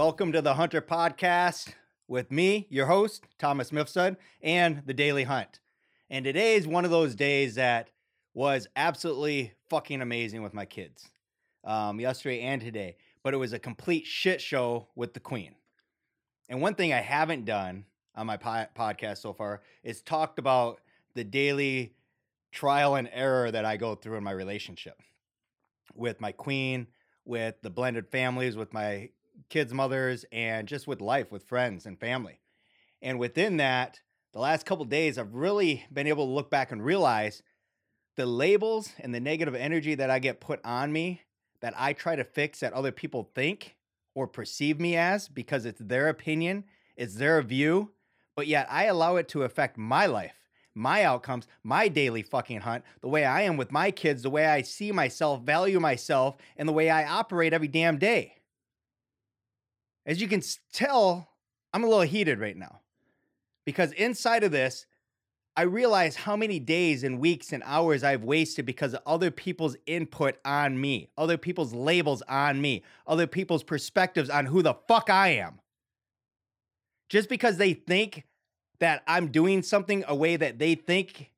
Welcome to the Hunter Podcast with me, your host, Thomas Mifsud, and the Daily Hunt. And today is one of those days that was absolutely fucking amazing with my kids, um, yesterday and today. But it was a complete shit show with the Queen. And one thing I haven't done on my po- podcast so far is talked about the daily trial and error that I go through in my relationship with my queen, with the blended families, with my kids' mothers, and just with life, with friends and family. And within that, the last couple days, I've really been able to look back and realize the labels and the negative energy that I get put on me that I try to fix that other people think or perceive me as because it's their opinion, it's their view, but yet I allow it to affect my life my outcomes, my daily fucking hunt, the way I am with my kids, the way I see myself, value myself, and the way I operate every damn day. As you can tell, I'm a little heated right now because inside of this, I realize how many days and weeks and hours I've wasted because of other people's input on me, other people's labels on me, other people's perspectives on who the fuck I am. Just because they think that I'm doing something a way that they think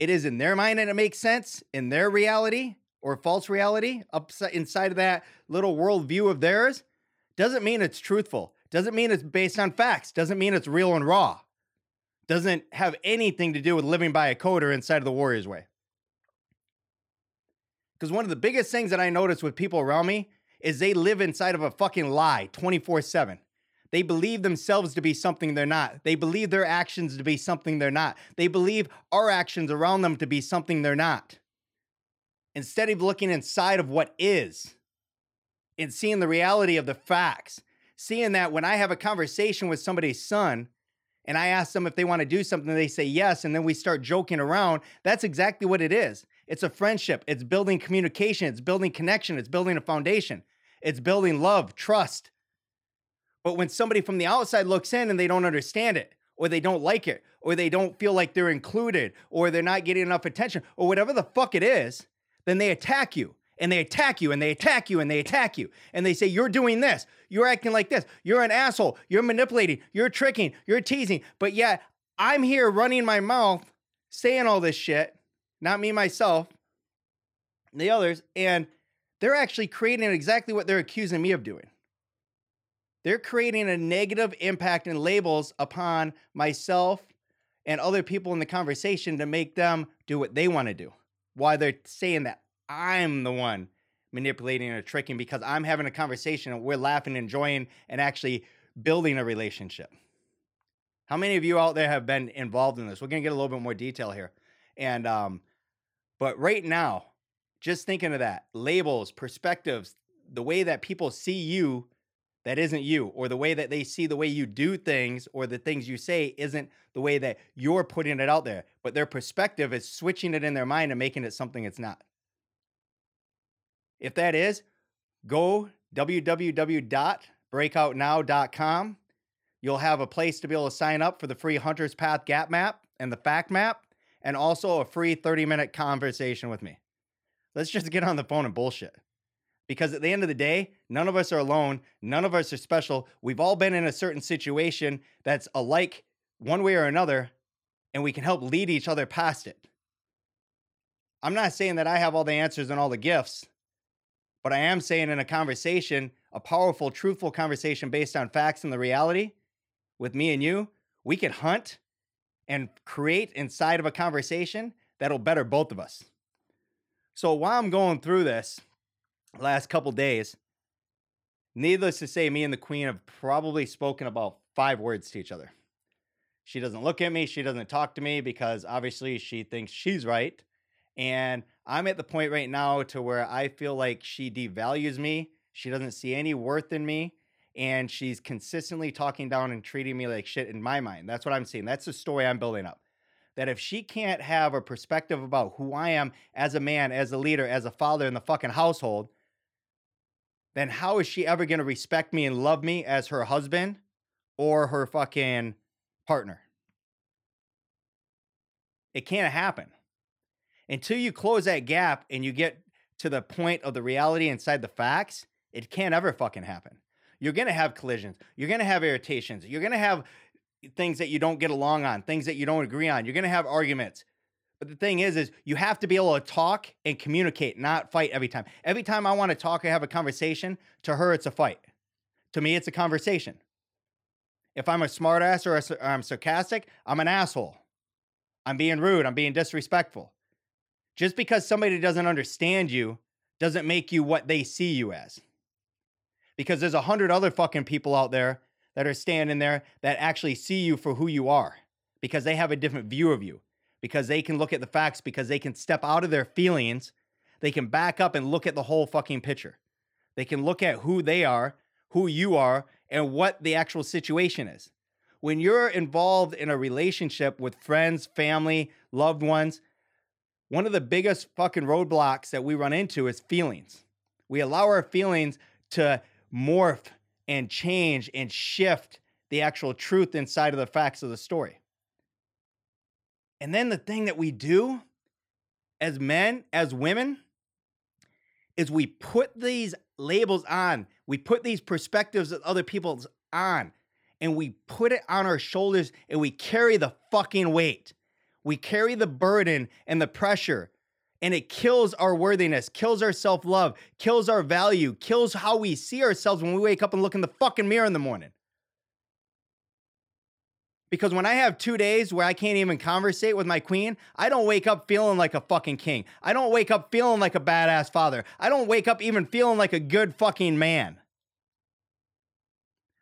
it is in their mind and it makes sense in their reality or false reality upside inside of that little worldview of theirs doesn't mean it's truthful. Doesn't mean it's based on facts. Doesn't mean it's real and raw. Doesn't have anything to do with living by a code or inside of the Warriors way. Because one of the biggest things that I notice with people around me is they live inside of a fucking lie 24 7. They believe themselves to be something they're not. They believe their actions to be something they're not. They believe our actions around them to be something they're not. Instead of looking inside of what is and seeing the reality of the facts, seeing that when I have a conversation with somebody's son and I ask them if they want to do something, they say yes, and then we start joking around, that's exactly what it is. It's a friendship, it's building communication, it's building connection, it's building a foundation, it's building love, trust. But when somebody from the outside looks in and they don't understand it, or they don't like it, or they don't feel like they're included, or they're not getting enough attention, or whatever the fuck it is, then they attack you and they attack you and they attack you and they attack you. And they say, You're doing this. You're acting like this. You're an asshole. You're manipulating. You're tricking. You're teasing. But yet, I'm here running my mouth saying all this shit, not me, myself, the others. And they're actually creating exactly what they're accusing me of doing. They're creating a negative impact and labels upon myself and other people in the conversation to make them do what they want to do. Why they're saying that I'm the one manipulating or tricking because I'm having a conversation and we're laughing, enjoying, and actually building a relationship. How many of you out there have been involved in this? We're gonna get a little bit more detail here. And um, but right now, just thinking of that, labels, perspectives, the way that people see you that isn't you, or the way that they see the way you do things or the things you say isn't the way that you're putting it out there. But their perspective is switching it in their mind and making it something it's not. If that is, go www.breakoutnow.com. You'll have a place to be able to sign up for the free Hunter's Path Gap Map and the Fact Map, and also a free 30 minute conversation with me. Let's just get on the phone and bullshit. Because at the end of the day, none of us are alone. None of us are special. We've all been in a certain situation that's alike one way or another, and we can help lead each other past it. I'm not saying that I have all the answers and all the gifts, but I am saying in a conversation, a powerful, truthful conversation based on facts and the reality with me and you, we can hunt and create inside of a conversation that'll better both of us. So while I'm going through this, last couple days. Needless to say, me and the queen have probably spoken about five words to each other. She doesn't look at me, she doesn't talk to me because obviously she thinks she's right. And I'm at the point right now to where I feel like she devalues me. She doesn't see any worth in me. And she's consistently talking down and treating me like shit in my mind. That's what I'm seeing. That's the story I'm building up that if she can't have a perspective about who I am as a man, as a leader, as a father in the fucking household, then how is she ever going to respect me and love me as her husband or her fucking partner? It can't happen. Until you close that gap and you get to the point of the reality inside the facts, it can't ever fucking happen. You're going to have collisions. You're going to have irritations. You're going to have things that you don't get along on, things that you don't agree on. You're going to have arguments. But the thing is, is you have to be able to talk and communicate, not fight every time. Every time I want to talk or have a conversation, to her, it's a fight. To me, it's a conversation. If I'm a smartass or, a, or I'm sarcastic, I'm an asshole. I'm being rude. I'm being disrespectful. Just because somebody doesn't understand you doesn't make you what they see you as. Because there's a hundred other fucking people out there that are standing there that actually see you for who you are because they have a different view of you because they can look at the facts, because they can step out of their feelings. They can back up and look at the whole fucking picture. They can look at who they are, who you are, and what the actual situation is. When you're involved in a relationship with friends, family, loved ones, one of the biggest fucking roadblocks that we run into is feelings. We allow our feelings to morph and change and shift the actual truth inside of the facts of the story. And then the thing that we do as men, as women, is we put these labels on, we put these perspectives of other people's on, and we put it on our shoulders and we carry the fucking weight. We carry the burden and the pressure, and it kills our worthiness, kills our self love, kills our value, kills how we see ourselves when we wake up and look in the fucking mirror in the morning. Because when I have two days where I can't even conversate with my queen, I don't wake up feeling like a fucking king. I don't wake up feeling like a badass father. I don't wake up even feeling like a good fucking man.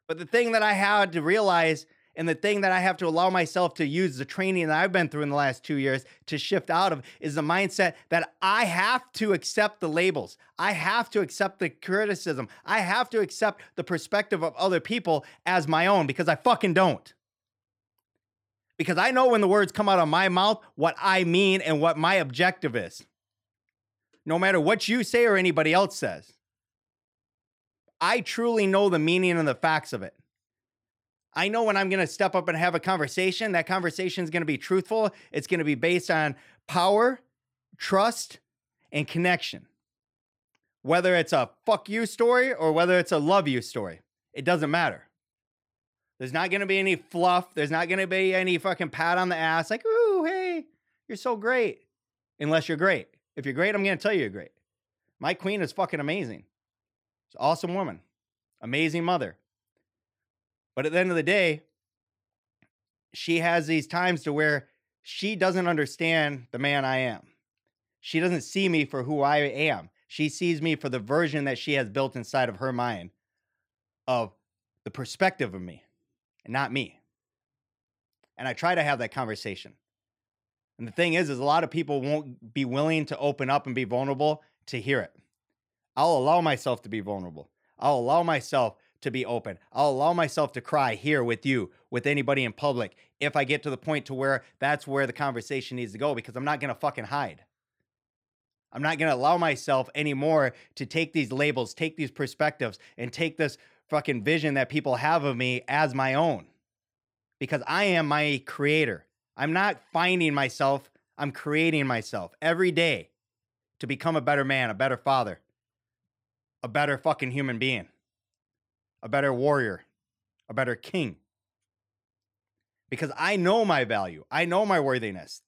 But the thing that I had to realize and the thing that I have to allow myself to use the training that I've been through in the last two years to shift out of is the mindset that I have to accept the labels. I have to accept the criticism. I have to accept the perspective of other people as my own because I fucking don't because I know when the words come out of my mouth what I mean and what my objective is. No matter what you say or anybody else says, I truly know the meaning and the facts of it. I know when I'm going to step up and have a conversation, that conversation is going to be truthful. It's going to be based on power, trust, and connection. Whether it's a fuck you story or whether it's a love you story, it doesn't matter. There's not going to be any fluff. There's not going to be any fucking pat on the ass like, ooh, hey, you're so great. Unless you're great. If you're great, I'm going to tell you you're great. My queen is fucking amazing. She's an awesome woman, amazing mother. But at the end of the day, she has these times to where she doesn't understand the man I am. She doesn't see me for who I am. She sees me for the version that she has built inside of her mind of the perspective of me and not me. And I try to have that conversation. And the thing is, is a lot of people won't be willing to open up and be vulnerable to hear it. I'll allow myself to be vulnerable. I'll allow myself to be open. I'll allow myself to cry here with you, with anybody in public, if I get to the point to where that's where the conversation needs to go, because I'm not gonna fucking hide. I'm not gonna allow myself anymore to take these labels, take these perspectives, and take this fucking vision that people have of me as my own because I am my creator. I'm not finding myself, I'm creating myself every day to become a better man, a better father, a better fucking human being, a better warrior, a better king. Because I know my value, I know my worthiness,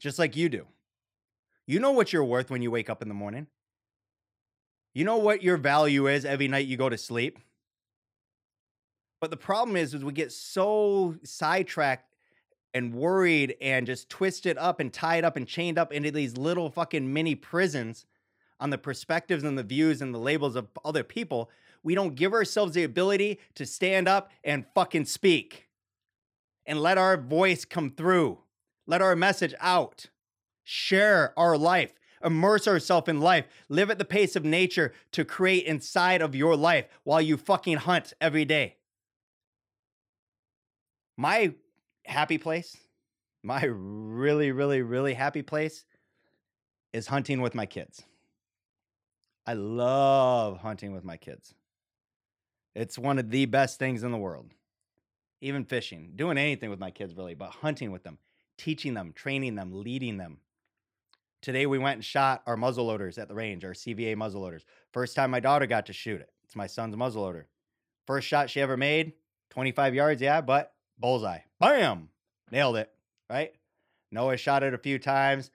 just like you do. You know what you're worth when you wake up in the morning. You know what your value is every night you go to sleep? But the problem is, is we get so sidetracked and worried and just twisted up and tied up and chained up into these little fucking mini prisons on the perspectives and the views and the labels of other people. We don't give ourselves the ability to stand up and fucking speak and let our voice come through, let our message out, share our life, immerse ourselves in life, live at the pace of nature to create inside of your life while you fucking hunt every day. My happy place, my really, really, really happy place is hunting with my kids. I love hunting with my kids. It's one of the best things in the world. Even fishing, doing anything with my kids, really, but hunting with them, teaching them, training them, leading them. Today we went and shot our muzzleloaders at the range, our CVA muzzleloaders. First time my daughter got to shoot it. It's my son's muzzleloader. First shot she ever made, 25 yards, yeah, but bullseye. Bam! Nailed it, right? Noah shot it a few times.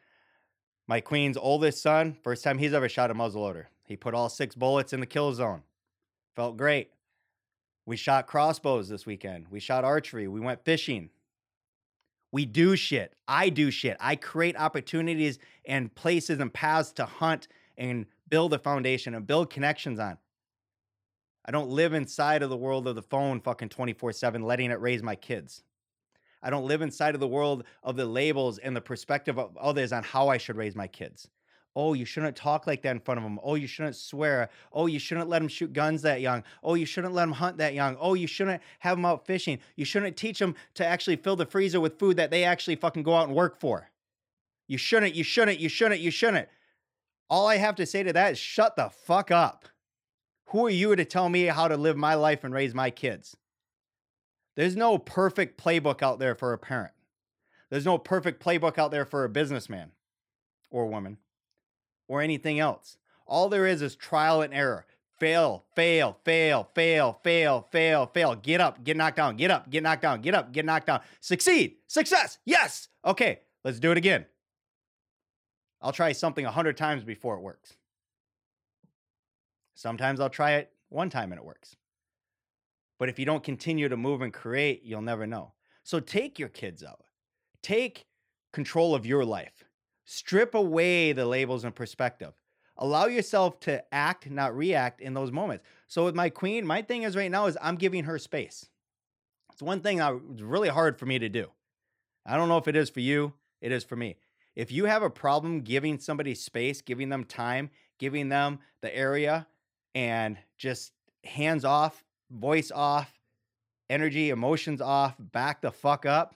My queen's oldest son, first time he's ever shot a muzzleloader. He put all six bullets in the kill zone. Felt great. We shot crossbows this weekend. We shot archery. We went fishing. We do shit. I do shit. I create opportunities and places and paths to hunt and build a foundation and build connections on. I don't live inside of the world of the phone fucking 24 7, letting it raise my kids. I don't live inside of the world of the labels and the perspective of others on how I should raise my kids. Oh, you shouldn't talk like that in front of them. Oh, you shouldn't swear. Oh, you shouldn't let them shoot guns that young. Oh, you shouldn't let them hunt that young. Oh, you shouldn't have them out fishing. You shouldn't teach them to actually fill the freezer with food that they actually fucking go out and work for. You shouldn't, you shouldn't, you shouldn't, you shouldn't. All I have to say to that is shut the fuck up. Who are you to tell me how to live my life and raise my kids? There's no perfect playbook out there for a parent. There's no perfect playbook out there for a businessman or woman or anything else. All there is is trial and error. Fail, fail, fail, fail, fail, fail, fail. Get up, get knocked down, get up, get knocked down, get up, get knocked down. Succeed, success, yes. Okay, let's do it again. I'll try something a hundred times before it works. Sometimes I'll try it one time and it works. But if you don't continue to move and create, you'll never know. So take your kids out, take control of your life, strip away the labels and perspective. Allow yourself to act, not react in those moments. So with my queen, my thing is right now is I'm giving her space. It's one thing that was really hard for me to do. I don't know if it is for you, it is for me. If you have a problem giving somebody space, giving them time, giving them the area, and just hands off, voice off, energy, emotions off, back the fuck up.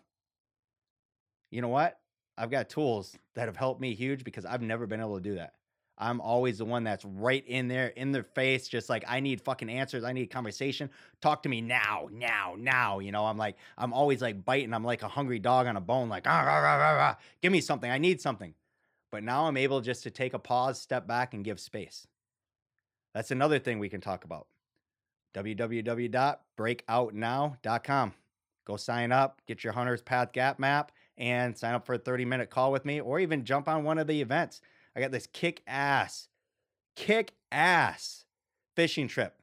You know what? I've got tools that have helped me huge because I've never been able to do that. I'm always the one that's right in there, in their face, just like I need fucking answers. I need conversation. Talk to me now, now, now. You know, I'm like, I'm always like biting. I'm like a hungry dog on a bone, like, ah, rah, rah, rah, rah. give me something. I need something. But now I'm able just to take a pause, step back, and give space. That's another thing we can talk about. www.breakoutnow.com. Go sign up, get your Hunter's Path Gap map, and sign up for a 30 minute call with me, or even jump on one of the events. I got this kick ass, kick ass fishing trip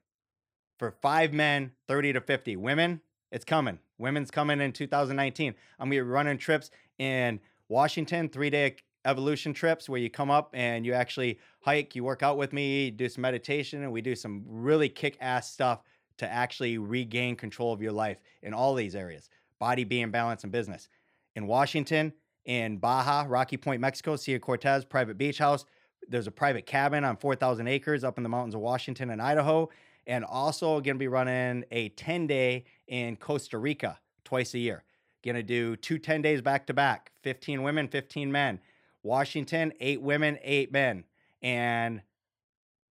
for five men, 30 to 50. Women, it's coming. Women's coming in 2019. I'm gonna be running trips in Washington, three day evolution trips where you come up and you actually hike, you work out with me, do some meditation, and we do some really kick ass stuff to actually regain control of your life in all these areas body, being, balance, and business. In Washington, in Baja, Rocky Point, Mexico, Sea Cortez, private beach house. There's a private cabin on 4,000 acres up in the mountains of Washington and Idaho. And also going to be running a 10 day in Costa Rica twice a year. Going to do two 10 days back to back 15 women, 15 men. Washington, eight women, eight men. And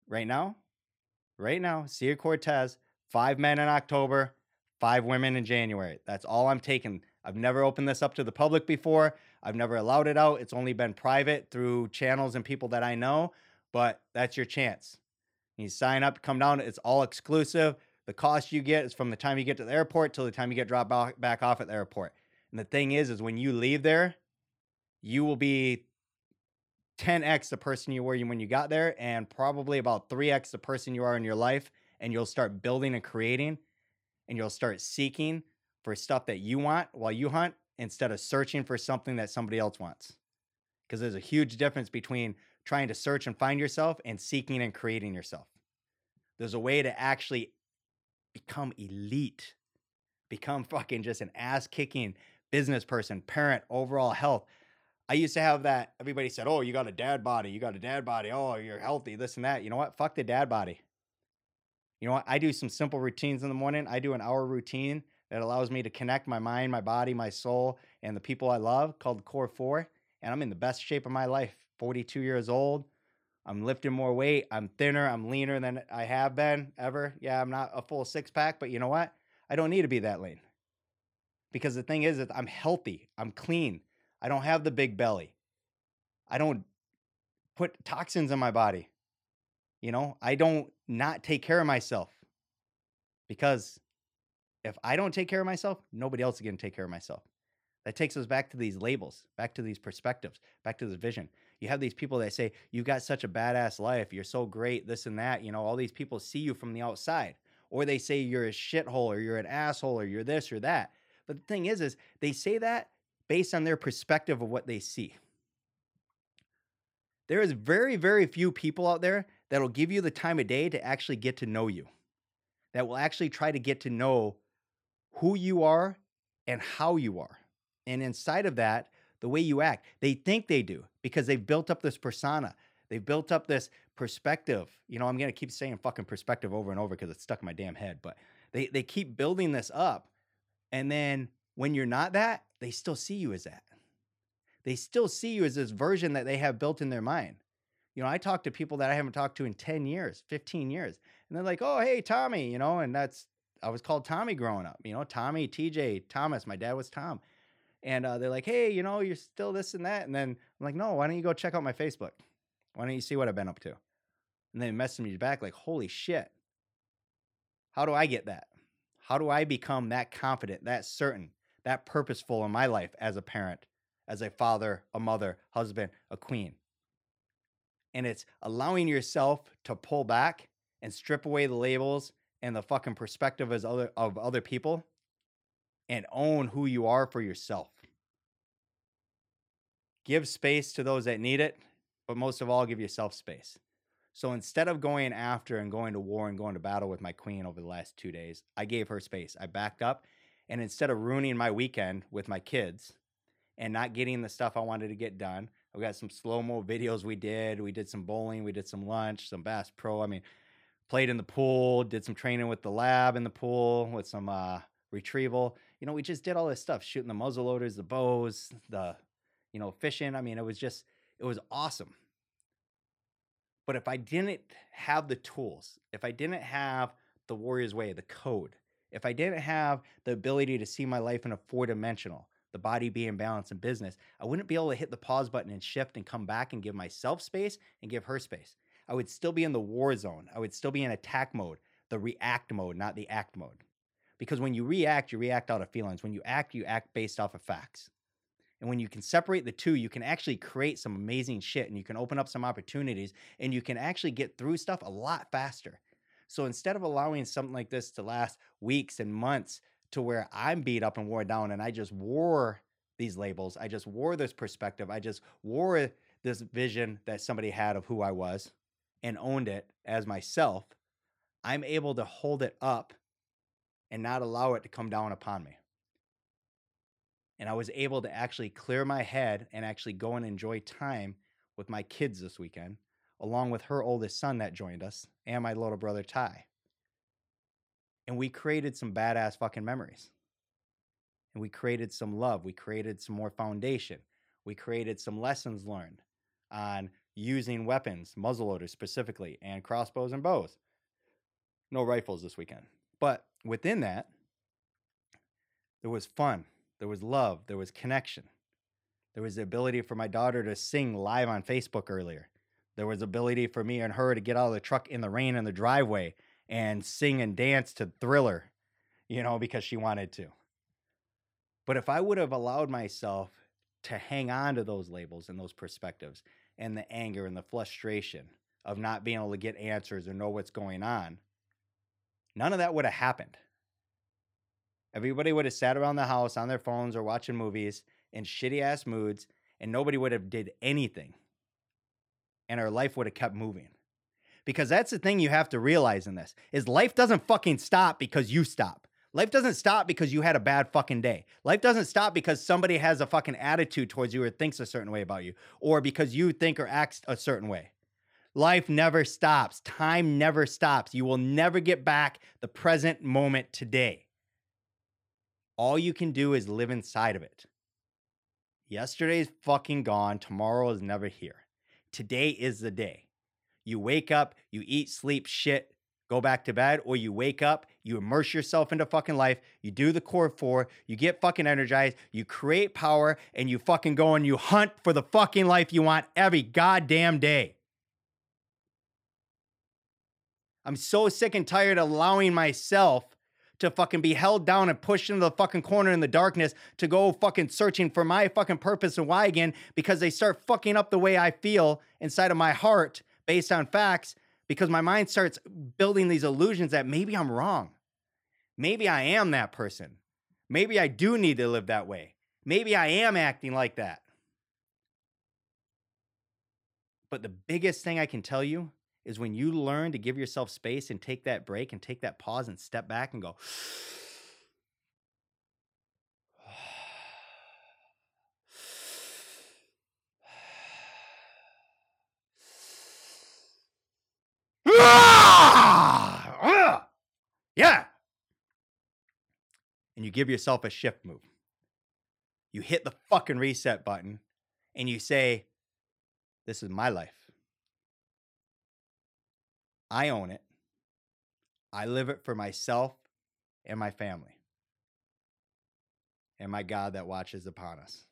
right now, right now, Sea Cortez, five men in October, five women in January. That's all I'm taking. I've never opened this up to the public before. I've never allowed it out. It's only been private through channels and people that I know, but that's your chance. You sign up, come down. It's all exclusive. The cost you get is from the time you get to the airport till the time you get dropped back off at the airport. And the thing is, is when you leave there, you will be 10x the person you were when you got there and probably about 3x the person you are in your life and you'll start building and creating and you'll start seeking for stuff that you want while you hunt instead of searching for something that somebody else wants because there's a huge difference between trying to search and find yourself and seeking and creating yourself there's a way to actually become elite become fucking just an ass kicking business person parent overall health I used to have that. Everybody said, "Oh, you got a dad body. You got a dad body. Oh, you're healthy. This and that." You know what? Fuck the dad body. You know what? I do some simple routines in the morning. I do an hour routine that allows me to connect my mind, my body, my soul, and the people I love called Core 4. And I'm in the best shape of my life. 42 years old. I'm lifting more weight. I'm thinner. I'm leaner than I have been ever. Yeah, I'm not a full six pack, but you know what? I don't need to be that lean. Because the thing is that I'm healthy. I'm clean. I don't have the big belly. I don't put toxins in my body. You know, I don't not take care of myself because if I don't take care of myself, nobody else is going to take care of myself. That takes us back to these labels, back to these perspectives, back to this vision. You have these people that say, You've got such a badass life. You're so great, this and that. You know, all these people see you from the outside, or they say you're a shithole, or you're an asshole, or you're this or that. But the thing is, is they say that based on their perspective of what they see. There is very, very few people out there that'll give you the time of day to actually get to know you, that will actually try to get to know who you are and how you are. And inside of that, the way you act, they think they do because they've built up this persona. They've built up this perspective. You know, I'm going to keep saying fucking perspective over and over because it's stuck in my damn head, but they, they keep building this up. And then when you're not that, they still see you as that. They still see you as this version that they have built in their mind. You know, I talk to people that I haven't talked to in 10 years, 15 years, and they're like, oh, hey, Tommy, you know, and that's, I was called Tommy growing up, you know, Tommy, TJ, Thomas. My dad was Tom. And uh, they're like, hey, you know, you're still this and that. And then I'm like, no, why don't you go check out my Facebook? Why don't you see what I've been up to? And they message me back like, holy shit. How do I get that? How do I become that confident, that certain, that purposeful in my life as a parent, as a father, a mother, husband, a queen? And it's allowing yourself to pull back and strip away the labels and the fucking perspective as other of other people and own who you are for yourself. Give space to those that need it, but most of all, give yourself space. So instead of going after and going to war and going to battle with my queen over the last two days, I gave her space. I backed up. And instead of ruining my weekend with my kids and not getting the stuff I wanted to get done, we got some slow mo videos we did. We did some bowling, we did some lunch, some Bass Pro. I mean, played in the pool, did some training with the lab in the pool with some uh, retrieval. You know, we just did all this stuff, shooting the muzzle loaders, the bows, the, you know, fishing. I mean, it was just, it was awesome. But if I didn't have the tools, if I didn't have the Warrior's Way, the code, if I didn't have the ability to see my life in a four dimensional, the body being balanced in business, I wouldn't be able to hit the pause button and shift and come back and give myself space and give her space. I would still be in the war zone. I would still be in attack mode, the react mode, not the act mode. Because when you react, you react out of feelings. When you act, you act based off of facts. And when you can separate the two, you can actually create some amazing shit and you can open up some opportunities and you can actually get through stuff a lot faster. So instead of allowing something like this to last weeks and months to where I'm beat up and wore down and I just wore these labels, I just wore this perspective, I just wore this vision that somebody had of who I was and owned it as myself, I'm able to hold it up and not allow it to come down upon me and I was able to actually clear my head and actually go and enjoy time with my kids this weekend, along with her oldest son that joined us and my little brother Ty. And we created some badass fucking memories. And we created some love. We created some more foundation. We created some lessons learned on using weapons, muzzleloaders specifically, and crossbows and bows. No rifles this weekend. But within that, there was fun there was love, there was connection. There was the ability for my daughter to sing live on Facebook earlier. There was ability for me and her to get out of the truck in the rain in the driveway and sing and dance to Thriller, you know, because she wanted to. But if I would have allowed myself to hang on to those labels and those perspectives and the anger and the frustration of not being able to get answers or know what's going on, none of that would have happened. Everybody would have sat around the house on their phones or watching movies in shitty ass moods, and nobody would have did anything. And our life would have kept moving. Because that's the thing you have to realize in this is life doesn't fucking stop because you stop. Life doesn't stop because you had a bad fucking day. Life doesn't stop because somebody has a fucking attitude towards you or thinks a certain way about you or because you think or act a certain way. Life never stops. Time never stops. You will never get back the present moment today. All you can do is live inside of it. Yesterday's fucking gone. Tomorrow is never here. Today is the day. You wake up, you eat, sleep, shit, go back to bed, or you wake up, you immerse yourself into fucking life, you do the core four, you get fucking energized, you create power, and you fucking go and you hunt for the fucking life you want every goddamn day. I'm so sick and tired of allowing myself to fucking be held down and pushed into the fucking corner in the darkness to go fucking searching for my fucking purpose and why again because they start fucking up the way I feel inside of my heart based on facts because my mind starts building these illusions that maybe I'm wrong. Maybe I am that person. Maybe I do need to live that way. Maybe I am acting like that. But the biggest thing I can tell you is when you learn to give yourself space and take that break and take that pause and step back and go, yeah. And you give yourself a shift move. You hit the fucking reset button and you say, This is my life. I own it. I live it for myself and my family and my God that watches upon us.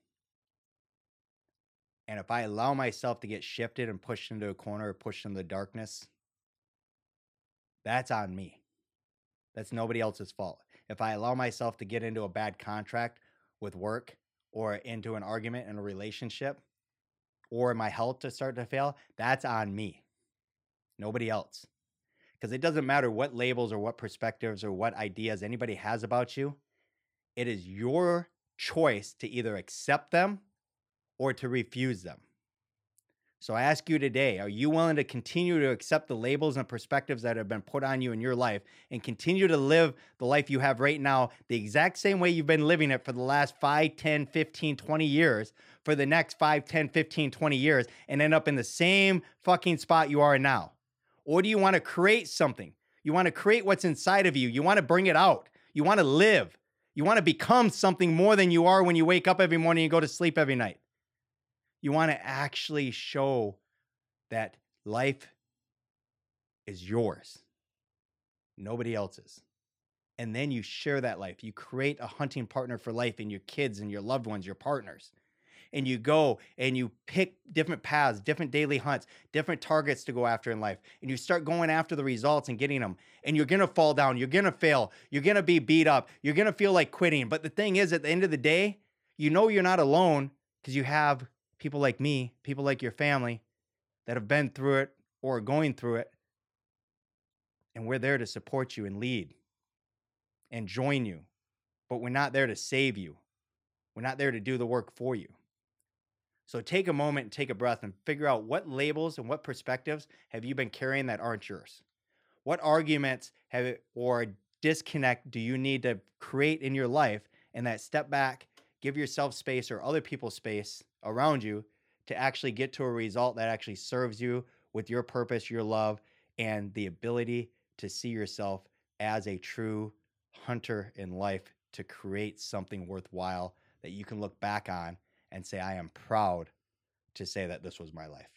And if I allow myself to get shifted and pushed into a corner or pushed into the darkness, that's on me. That's nobody else's fault. If I allow myself to get into a bad contract with work or into an argument in a relationship or my health to start to fail, that's on me. Nobody else. Because it doesn't matter what labels or what perspectives or what ideas anybody has about you, it is your choice to either accept them or to refuse them. So I ask you today are you willing to continue to accept the labels and perspectives that have been put on you in your life and continue to live the life you have right now the exact same way you've been living it for the last 5, 10, 15, 20 years for the next 5, 10, 15, 20 years and end up in the same fucking spot you are now? Or do you want to create something? You want to create what's inside of you. You want to bring it out. You want to live. You want to become something more than you are when you wake up every morning and go to sleep every night. You want to actually show that life is yours, nobody else's. And then you share that life. You create a hunting partner for life in your kids and your loved ones, your partners. And you go and you pick different paths, different daily hunts, different targets to go after in life. And you start going after the results and getting them. And you're going to fall down. You're going to fail. You're going to be beat up. You're going to feel like quitting. But the thing is, at the end of the day, you know you're not alone because you have people like me, people like your family that have been through it or are going through it. And we're there to support you and lead and join you. But we're not there to save you. We're not there to do the work for you. So take a moment and take a breath and figure out what labels and what perspectives have you been carrying that aren't yours? What arguments have or disconnect do you need to create in your life and that step back, give yourself space or other people space around you to actually get to a result that actually serves you with your purpose, your love, and the ability to see yourself as a true hunter in life to create something worthwhile that you can look back on and say, I am proud to say that this was my life.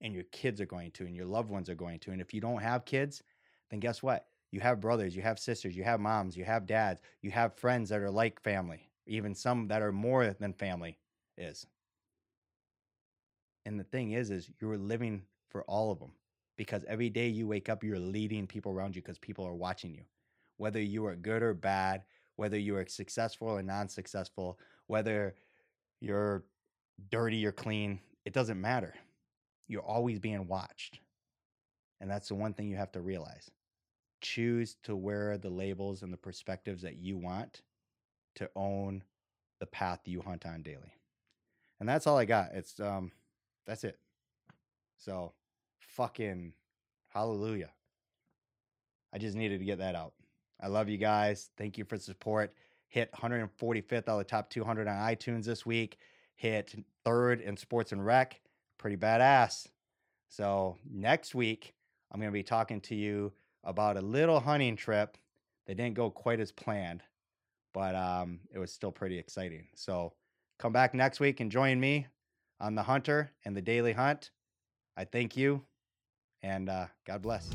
And your kids are going to, and your loved ones are going to. And if you don't have kids, then guess what? You have brothers, you have sisters, you have moms, you have dads, you have friends that are like family, even some that are more than family is. And the thing is, is you're living for all of them because every day you wake up, you're leading people around you because people are watching you. Whether you are good or bad, whether you are successful or non successful, whether you're dirty or clean, it doesn't matter. You're always being watched. And that's the one thing you have to realize. Choose to wear the labels and the perspectives that you want to own the path you hunt on daily. And that's all I got. It's um that's it. So fucking hallelujah. I just needed to get that out. I love you guys. Thank you for the support. Hit 145th out of the top 200 on iTunes this week. Hit third in sports and rec. Pretty badass. So next week, I'm going to be talking to you about a little hunting trip that didn't go quite as planned, but um, it was still pretty exciting. So come back next week and join me on the hunter and the daily hunt. I thank you and uh, God bless.